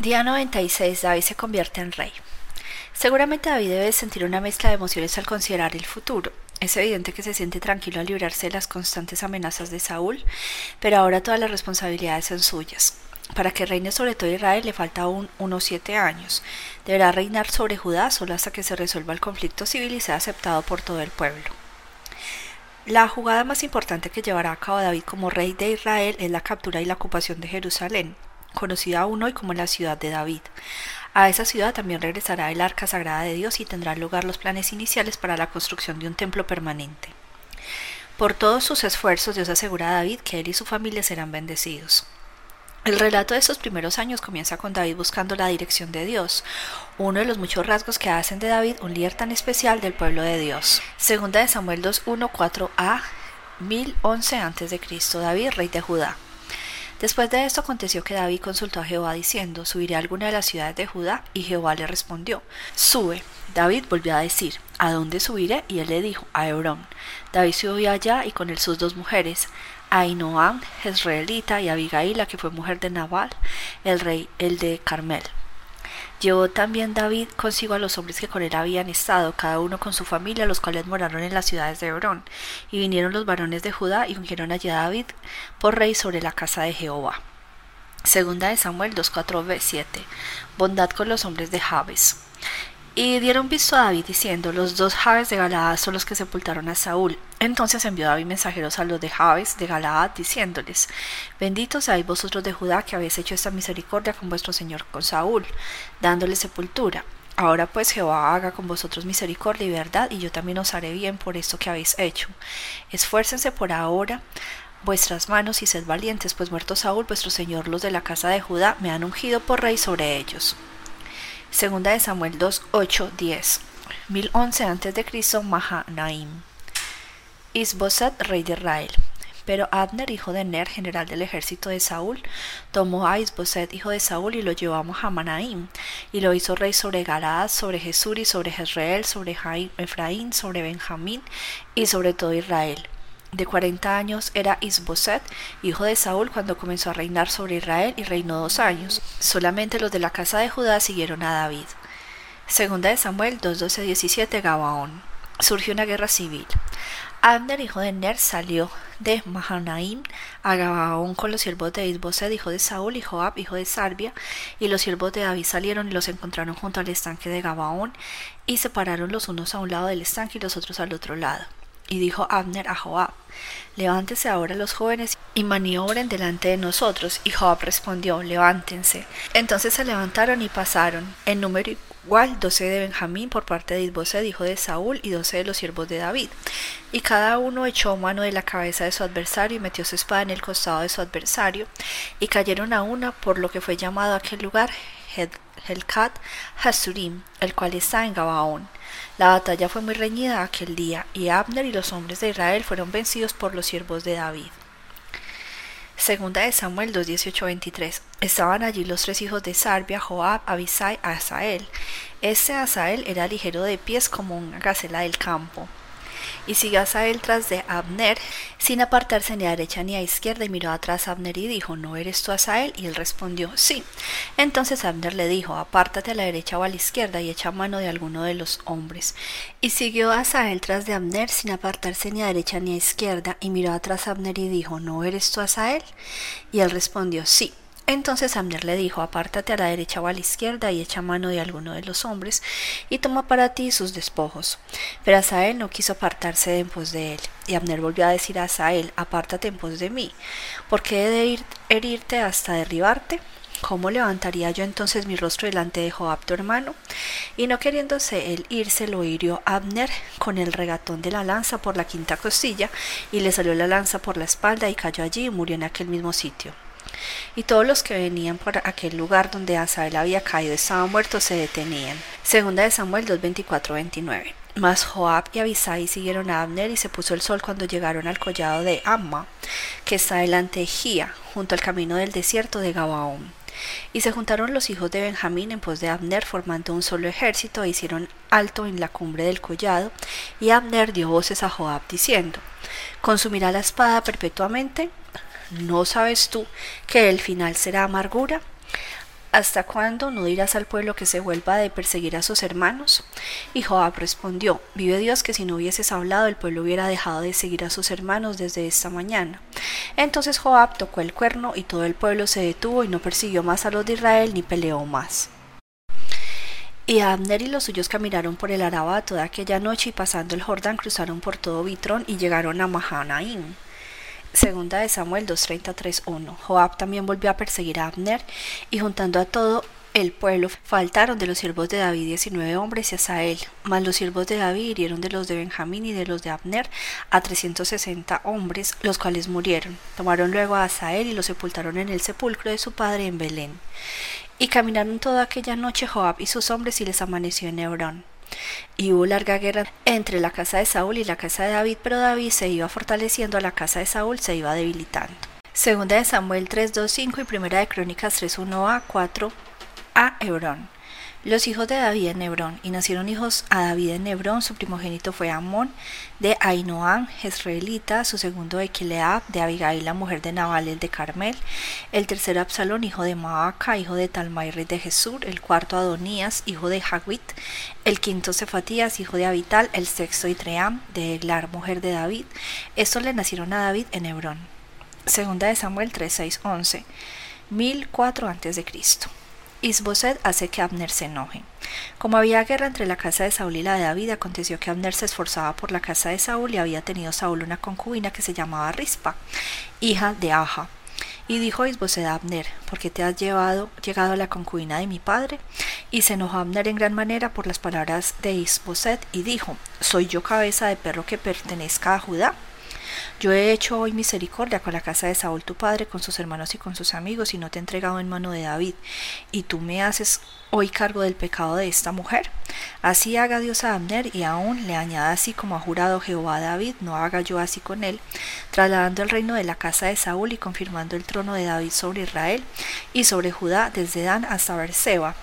Día 96. David se convierte en rey. Seguramente David debe sentir una mezcla de emociones al considerar el futuro. Es evidente que se siente tranquilo al librarse de las constantes amenazas de Saúl, pero ahora todas las responsabilidades son suyas. Para que reine sobre todo Israel le falta aún unos siete años. Deberá reinar sobre Judá solo hasta que se resuelva el conflicto civil y sea aceptado por todo el pueblo. La jugada más importante que llevará a cabo David como rey de Israel es la captura y la ocupación de Jerusalén conocida aún hoy como la ciudad de David. A esa ciudad también regresará el arca sagrada de Dios y tendrán lugar los planes iniciales para la construcción de un templo permanente. Por todos sus esfuerzos, Dios asegura a David que él y su familia serán bendecidos. El relato de estos primeros años comienza con David buscando la dirección de Dios, uno de los muchos rasgos que hacen de David un líder tan especial del pueblo de Dios. Segunda de Samuel 2.1 4a 1011 a.C. David, rey de Judá. Después de esto aconteció que David consultó a Jehová diciendo, ¿subiré a alguna de las ciudades de Judá? Y Jehová le respondió, sube. David volvió a decir, ¿a dónde subiré? Y él le dijo, a Hebrón. David subió allá y con él sus dos mujeres, Ainoam, Jezreelita, y Abigail, que fue mujer de Nabal, el rey, el de Carmel. Llevó también David consigo a los hombres que con él habían estado, cada uno con su familia, los cuales moraron en las ciudades de Hebrón. Y vinieron los varones de Judá y ungieron allí a David por rey sobre la casa de Jehová. Segunda de Samuel 2.4b7 Bondad con los hombres de Jabes. Y dieron visto a David diciendo, los dos Jabes de Galaad son los que sepultaron a Saúl. Entonces envió David mensajeros a los de Jabes de Galaad, diciéndoles, benditos seáis vosotros de Judá que habéis hecho esta misericordia con vuestro señor con Saúl, dándole sepultura. Ahora pues Jehová haga con vosotros misericordia y verdad, y yo también os haré bien por esto que habéis hecho. Esfuércense por ahora vuestras manos y sed valientes, pues muerto Saúl, vuestro señor, los de la casa de Judá, me han ungido por rey sobre ellos. Segunda de Samuel 2, 8, 10. 1011 a.C. Mahanaim. Isboset, rey de Israel. Pero Abner, hijo de Ner, general del ejército de Saúl, tomó a Isboset, hijo de Saúl, y lo llevó a Mahanaim, y lo hizo rey sobre Galaad, sobre Jesús y sobre Jezreel, sobre Efraín, sobre Benjamín y sobre todo Israel de cuarenta años era Isboset, hijo de Saúl, cuando comenzó a reinar sobre Israel y reinó dos años. Solamente los de la casa de Judá siguieron a David. Segunda de Samuel 2.12-17 Gabaón. Surgió una guerra civil. Abner, hijo de Ner, salió de Mahanaim a Gabaón con los siervos de Isboset, hijo de Saúl, y Joab, hijo de Sarbia, y los siervos de David salieron y los encontraron junto al estanque de Gabaón, y separaron los unos a un lado del estanque y los otros al otro lado. Y dijo Abner a Joab, Levántese ahora los jóvenes y maniobren delante de nosotros. Y Joab respondió, Levántense. Entonces se levantaron y pasaron, en número igual, doce de Benjamín por parte de Isbosed, hijo de Saúl, y doce de los siervos de David. Y cada uno echó mano de la cabeza de su adversario y metió su espada en el costado de su adversario, y cayeron a una por lo que fue llamado aquel lugar Helkat Hasurim, el cual está en Gabaón. La batalla fue muy reñida aquel día, y Abner y los hombres de Israel fueron vencidos por los siervos de David. Segunda de Samuel 2.18-23. Estaban allí los tres hijos de Sarbia, Joab, Abisai, Asael. Este Asael era ligero de pies como una gacela del campo. Y siguió Asael tras de Abner, sin apartarse ni a derecha ni a izquierda, y miró atrás a Abner y dijo, ¿no eres tú Asael? Y él respondió, sí. Entonces Abner le dijo, apártate a la derecha o a la izquierda, y echa mano de alguno de los hombres. Y siguió Asael tras de Abner, sin apartarse ni a derecha ni a izquierda, y miró atrás a Abner y dijo, ¿no eres tú Asael? Y él respondió, sí. Entonces Abner le dijo, apártate a la derecha o a la izquierda y echa mano de alguno de los hombres y toma para ti sus despojos. Pero Asael no quiso apartarse en pos de él. Y Abner volvió a decir a Asael, apártate en pos de mí, porque he de ir, herirte hasta derribarte. ¿Cómo levantaría yo entonces mi rostro delante de Joab tu hermano? Y no queriéndose él irse, lo hirió Abner con el regatón de la lanza por la quinta costilla, y le salió la lanza por la espalda y cayó allí y murió en aquel mismo sitio y todos los que venían por aquel lugar donde Asael había caído estaban muertos se detenían. Segunda de Samuel 2.24-29. Mas Joab y Abisai siguieron a Abner y se puso el sol cuando llegaron al collado de Amma, que está delante de Gía, junto al camino del desierto de Gabaón. Y se juntaron los hijos de Benjamín en pos de Abner, formando un solo ejército, e hicieron alto en la cumbre del collado, y Abner dio voces a Joab, diciendo, ¿Consumirá la espada perpetuamente? ¿No sabes tú que el final será amargura? ¿Hasta cuándo no dirás al pueblo que se vuelva de perseguir a sus hermanos? Y Joab respondió, Vive Dios que si no hubieses hablado el pueblo hubiera dejado de seguir a sus hermanos desde esta mañana. Entonces Joab tocó el cuerno y todo el pueblo se detuvo y no persiguió más a los de Israel ni peleó más. Y Abner y los suyos caminaron por el Araba toda aquella noche y pasando el Jordán cruzaron por todo Bitrón y llegaron a Mahanaim. Segunda de Samuel 2.33.1. Joab también volvió a perseguir a Abner y juntando a todo el pueblo faltaron de los siervos de David diecinueve hombres y Asael, mas los siervos de David hirieron de los de Benjamín y de los de Abner a trescientos sesenta hombres, los cuales murieron. Tomaron luego a Asael y lo sepultaron en el sepulcro de su padre en Belén. Y caminaron toda aquella noche Joab y sus hombres y les amaneció en Hebrón. Y hubo larga guerra entre la casa de Saúl y la casa de David, pero David se iba fortaleciendo, la casa de Saúl se iba debilitando. Segunda de Samuel 3, 2, 5 y primera de Crónicas 3, 1 a 4 a Hebrón. Los hijos de David en Hebrón, y nacieron hijos a David en Hebrón, su primogénito fue Amón, de Ainoam, Jezreelita, su segundo de Kileab, de Abigail, la mujer de Nabal, el de Carmel, el tercero Absalón, hijo de Maaca, hijo de Talmai, rey de Jesús, el cuarto Adonías, hijo de Hagwit, el quinto Cefatías, hijo de Abital, el sexto Itream, de Eglar, mujer de David. Estos le nacieron a David en Hebrón. Segunda de Samuel 3, 6, 11, 1004 a.C. Isboset hace que Abner se enoje. Como había guerra entre la casa de Saúl y la de David, aconteció que Abner se esforzaba por la casa de Saúl y había tenido Saúl una concubina que se llamaba Rispa, hija de Aja. Y dijo Isboset a Abner, ¿por qué te has llevado, llegado a la concubina de mi padre? Y se enojó Abner en gran manera por las palabras de Isboset y dijo, ¿soy yo cabeza de perro que pertenezca a Judá? Yo he hecho hoy misericordia con la casa de Saúl tu padre, con sus hermanos y con sus amigos, y no te he entregado en mano de David, y tú me haces hoy cargo del pecado de esta mujer. Así haga Dios a Abner, y aún le añada así como ha jurado Jehová David, no haga yo así con él, trasladando el reino de la casa de Saúl y confirmando el trono de David sobre Israel y sobre Judá desde Dan hasta Berseba.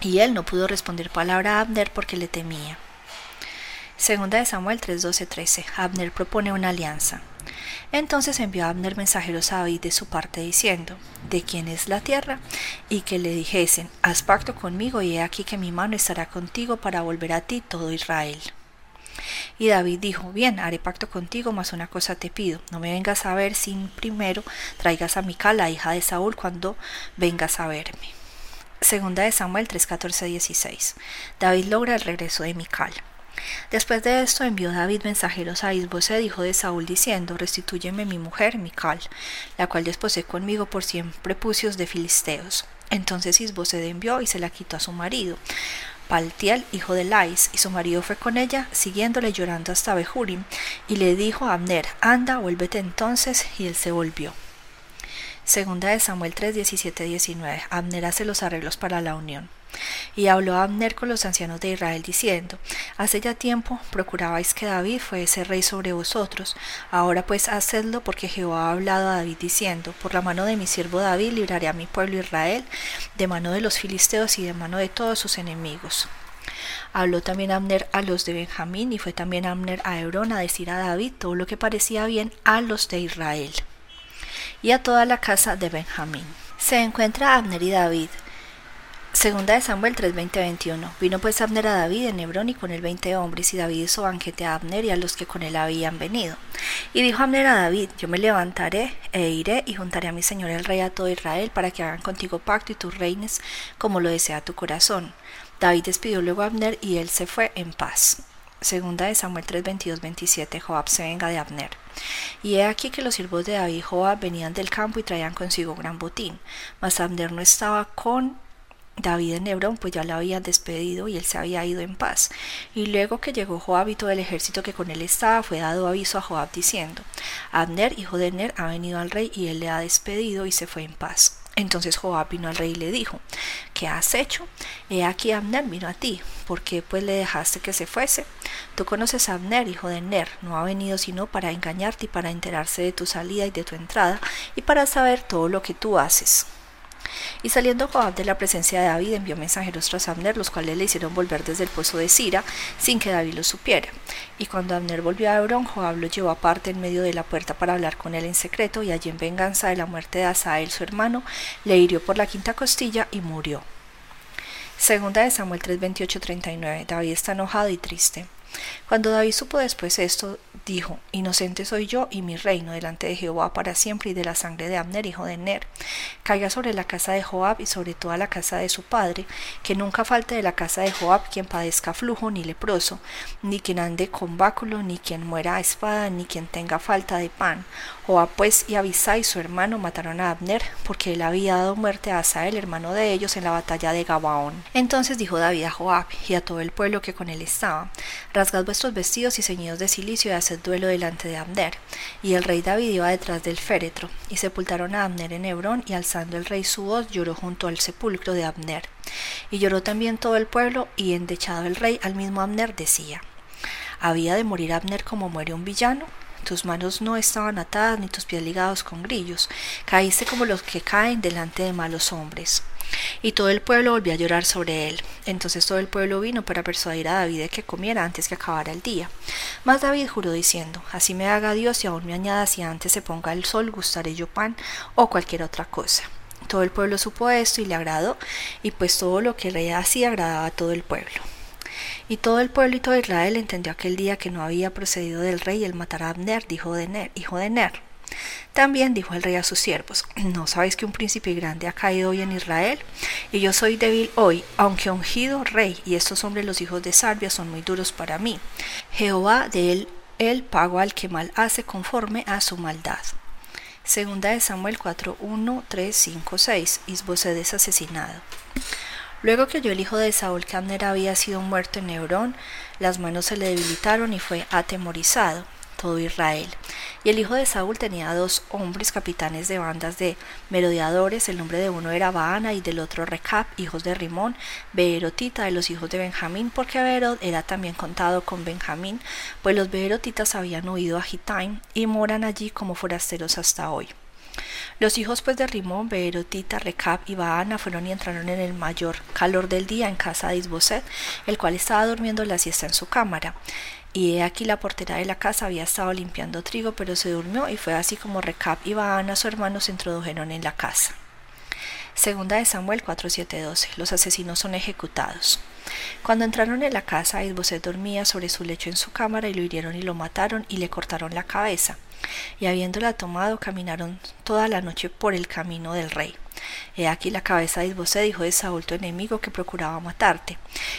Y él no pudo responder palabra a Abner porque le temía. Segunda de Samuel 3, 13. Abner propone una alianza. Entonces envió a Abner mensajeros a David de su parte diciendo, ¿de quién es la tierra? Y que le dijesen, haz pacto conmigo y he aquí que mi mano estará contigo para volver a ti todo Israel. Y David dijo, bien, haré pacto contigo, mas una cosa te pido, no me vengas a ver sin primero traigas a Mical, la hija de Saúl, cuando vengas a verme. Segunda de Samuel 3, 16. David logra el regreso de Mical. Después de esto envió David mensajeros a Isboset, hijo de Saúl, diciendo, Restitúyeme mi mujer, Mical, la cual desposé conmigo por cien prepucios de filisteos. Entonces Isboset envió y se la quitó a su marido, Paltiel, hijo de Lais, y su marido fue con ella, siguiéndole llorando hasta Bejurim, y le dijo a Abner, anda, vuélvete entonces, y él se volvió. Segunda de Samuel 3, 17, 19. Abner hace los arreglos para la unión. Y habló Abner con los ancianos de Israel diciendo, Hace ya tiempo procurabais que David fuese rey sobre vosotros, ahora pues hacedlo porque Jehová ha hablado a David diciendo, Por la mano de mi siervo David libraré a mi pueblo Israel, de mano de los filisteos y de mano de todos sus enemigos. Habló también Abner a los de Benjamín y fue también Abner a Hebrón a decir a David todo lo que parecía bien a los de Israel y a toda la casa de Benjamín. Se encuentra Abner y David Segunda de Samuel 3:20-21. Vino pues Abner a David en Hebrón y con él veinte hombres, y David hizo banquete a Abner y a los que con él habían venido. Y dijo Abner a David, yo me levantaré e iré y juntaré a mi señor el rey a todo Israel para que hagan contigo pacto y tus reines como lo desea tu corazón. David despidió luego a Abner y él se fue en paz. Segunda de Samuel 3:22 27 Joab se venga de Abner. Y he aquí que los siervos de David y Joab venían del campo y traían consigo gran botín, mas Abner no estaba con David en Hebrón, pues ya lo habían despedido y él se había ido en paz. Y luego que llegó Joab y todo el ejército que con él estaba, fue dado aviso a Joab diciendo, Abner, hijo de Ner, ha venido al rey y él le ha despedido y se fue en paz. Entonces Joab vino al rey y le dijo, ¿qué has hecho? He aquí Abner vino a ti, ¿por qué pues le dejaste que se fuese? Tú conoces a Abner, hijo de Ner, no ha venido sino para engañarte y para enterarse de tu salida y de tu entrada y para saber todo lo que tú haces. Y saliendo Joab de la presencia de David, envió mensajeros tras Abner, los cuales le hicieron volver desde el pozo de Sira, sin que David lo supiera. Y cuando Abner volvió a Hebrón, Joab lo llevó aparte en medio de la puerta para hablar con él en secreto, y allí en venganza de la muerte de Asael, su hermano, le hirió por la quinta costilla y murió. Segunda de Samuel 3:28-39. David está enojado y triste. Cuando David supo después esto, dijo, Inocente soy yo y mi reino delante de Jehová para siempre y de la sangre de Abner, hijo de Ner. Caiga sobre la casa de Joab y sobre toda la casa de su padre, que nunca falte de la casa de Joab quien padezca flujo ni leproso, ni quien ande con báculo, ni quien muera a espada, ni quien tenga falta de pan. Joab pues y Abisai su hermano mataron a Abner, porque él había dado muerte a Asael, hermano de ellos, en la batalla de Gabaón. Entonces dijo David a Joab y a todo el pueblo que con él estaba, Rasgad vuestros vestidos y ceñidos de silicio y haced duelo delante de Abner. Y el rey David iba detrás del féretro, y sepultaron a Abner en Hebrón, y alzando el rey su voz lloró junto al sepulcro de Abner. Y lloró también todo el pueblo, y endechado el rey al mismo Abner decía, ¿Había de morir Abner como muere un villano? Tus manos no estaban atadas ni tus pies ligados con grillos. Caíste como los que caen delante de malos hombres. Y todo el pueblo volvió a llorar sobre él. Entonces todo el pueblo vino para persuadir a David de que comiera antes que acabara el día. Mas David juró diciendo, Así me haga Dios y aún me añada si antes se ponga el sol gustaré yo pan o cualquier otra cosa. Todo el pueblo supo esto y le agradó, y pues todo lo que el rey hacía agradaba a todo el pueblo. Y todo el pueblo y todo Israel entendió aquel día que no había procedido del rey el matar a Abner, hijo de Ner, hijo de Ner. También dijo el rey a sus siervos, ¿no sabéis que un príncipe grande ha caído hoy en Israel? Y yo soy débil hoy, aunque ungido rey, y estos hombres los hijos de Sarbia son muy duros para mí. Jehová de él, él pago al que mal hace conforme a su maldad. Segunda de Samuel 4, 1, 3, 5, 6. Isbosed es asesinado. Luego que oyó el hijo de Saúl que Abner había sido muerto en Hebrón, las manos se le debilitaron y fue atemorizado todo Israel. Y el hijo de Saúl tenía dos hombres capitanes de bandas de merodeadores, el nombre de uno era Baana y del otro Recap, hijos de Rimón, Beerotita de los hijos de Benjamín, porque Beerot era también contado con Benjamín, pues los Beerotitas habían huido a Gitaim y moran allí como forasteros hasta hoy. Los hijos pues de Rimón, Beerotita, Recap y Baana fueron y entraron en el mayor calor del día en casa de Isboset, el cual estaba durmiendo la siesta en su cámara. Y he aquí la portera de la casa había estado limpiando trigo, pero se durmió y fue así como Recap y Baana, su hermano, se introdujeron en la casa. Segunda de Samuel 4.7.12. Los asesinos son ejecutados. Cuando entraron en la casa, Isboset dormía sobre su lecho en su cámara y lo hirieron y lo mataron y le cortaron la cabeza. Y habiéndola tomado, caminaron toda la noche por el camino del rey. He aquí la cabeza de Isbosé, hijo de Saúl, tu enemigo, que procuraba matarte.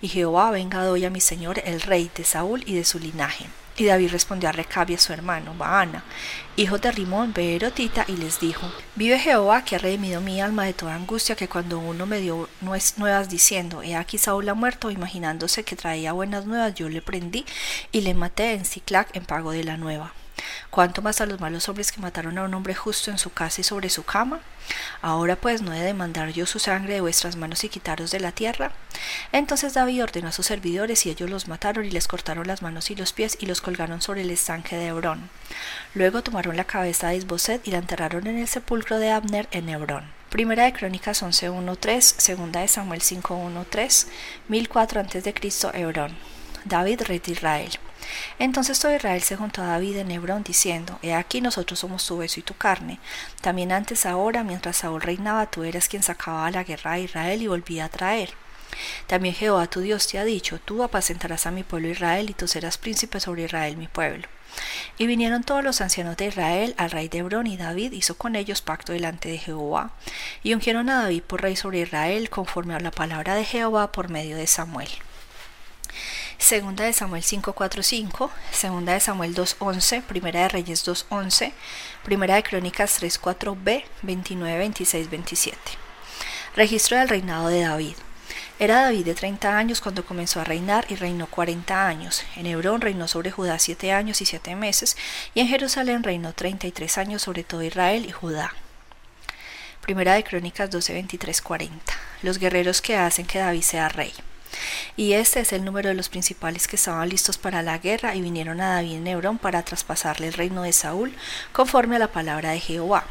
Y Jehová venga hoy a mi señor el rey de Saúl y de su linaje. Y David respondió a Recabia su hermano, Baana, hijo de Rimón, Beerotita, y les dijo, Vive Jehová, que ha redimido mi alma de toda angustia, que cuando uno me dio nuevas diciendo, he aquí Saúl ha muerto, imaginándose que traía buenas nuevas, yo le prendí y le maté en Ciclac en pago de la nueva. ¿Cuánto más a los malos hombres que mataron a un hombre justo en su casa y sobre su cama? Ahora pues no he de demandar yo su sangre de vuestras manos y quitaros de la tierra. Entonces David ordenó a sus servidores y ellos los mataron y les cortaron las manos y los pies y los colgaron sobre el estanque de Hebrón. Luego tomaron la cabeza de Isboset y la enterraron en el sepulcro de Abner en Hebrón. Primera de Crónicas 11.1.3, Segunda de Samuel 5.1.3, 1004 a.C. Hebrón. David, rey de Israel. Entonces todo Israel se juntó a David en Hebrón diciendo, He aquí nosotros somos tu beso y tu carne. También antes ahora, mientras Saúl reinaba, tú eras quien sacaba la guerra a Israel y volvía a traer. También Jehová tu Dios te ha dicho, tú apacentarás a mi pueblo Israel y tú serás príncipe sobre Israel mi pueblo. Y vinieron todos los ancianos de Israel al rey de Hebrón y David hizo con ellos pacto delante de Jehová. Y ungieron a David por rey sobre Israel conforme a la palabra de Jehová por medio de Samuel. Segunda de Samuel 5.4.5, Segunda de Samuel 2.11, Primera de Reyes 2.11, Primera de Crónicas 3.4b, 29, 26, 27. Registro del reinado de David. Era David de 30 años cuando comenzó a reinar y reinó 40 años. En Hebrón reinó sobre Judá 7 años y 7 meses y en Jerusalén reinó 33 años sobre todo Israel y Judá. Primera de Crónicas 12, 23, 40. Los guerreros que hacen que David sea rey. Y este es el número de los principales que estaban listos para la guerra y vinieron a David en Hebrón para traspasarle el reino de Saúl, conforme a la palabra de Jehová.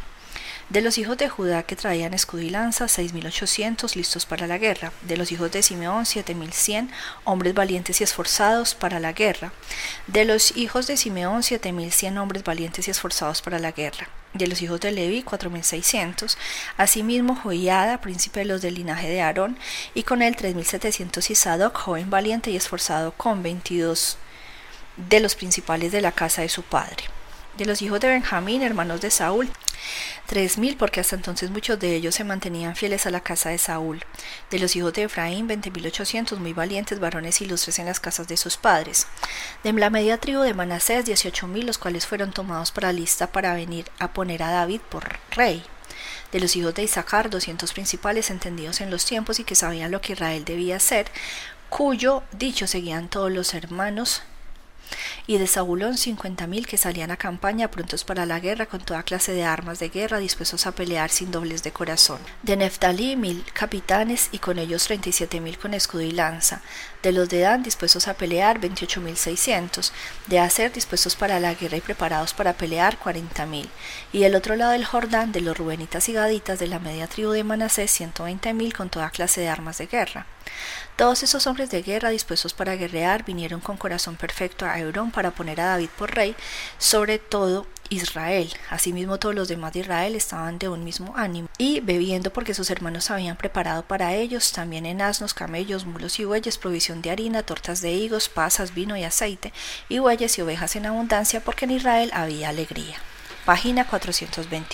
De los hijos de Judá que traían escudo y lanza, seis mil ochocientos listos para la guerra. De los hijos de Simeón, siete mil cien hombres valientes y esforzados para la guerra. De los hijos de Simeón, siete mil cien hombres valientes y esforzados para la guerra de los hijos de Levi, cuatro mil seiscientos, asimismo Joiada, príncipe de los del linaje de Aarón, y con él tres mil setecientos y Sadoc, joven valiente y esforzado, con veintidós de los principales de la casa de su padre. De los hijos de Benjamín, hermanos de Saúl, tres mil, porque hasta entonces muchos de ellos se mantenían fieles a la casa de Saúl. De los hijos de Efraín, veinte mil ochocientos, muy valientes varones ilustres en las casas de sus padres. De la media tribu de Manasés, dieciocho mil, los cuales fueron tomados para lista para venir a poner a David por rey. De los hijos de Isaacar, doscientos principales entendidos en los tiempos y que sabían lo que Israel debía hacer, cuyo dicho seguían todos los hermanos y de Zabulón cincuenta mil que salían a campaña prontos para la guerra con toda clase de armas de guerra dispuestos a pelear sin dobles de corazón. De Neftalí mil capitanes y con ellos treinta y siete mil con escudo y lanza. De los de Dan dispuestos a pelear veintiocho mil seiscientos. De Aser dispuestos para la guerra y preparados para pelear cuarenta mil. Y del otro lado del Jordán de los Rubenitas y Gaditas de la media tribu de Manasés ciento veinte mil con toda clase de armas de guerra. Todos esos hombres de guerra dispuestos para guerrear vinieron con corazón perfecto a Hebrón para poner a David por rey sobre todo Israel. Asimismo todos los demás de Israel estaban de un mismo ánimo y bebiendo porque sus hermanos habían preparado para ellos también en asnos, camellos, mulos y bueyes provisión de harina, tortas de higos, pasas, vino y aceite y bueyes y ovejas en abundancia porque en Israel había alegría. Página 421.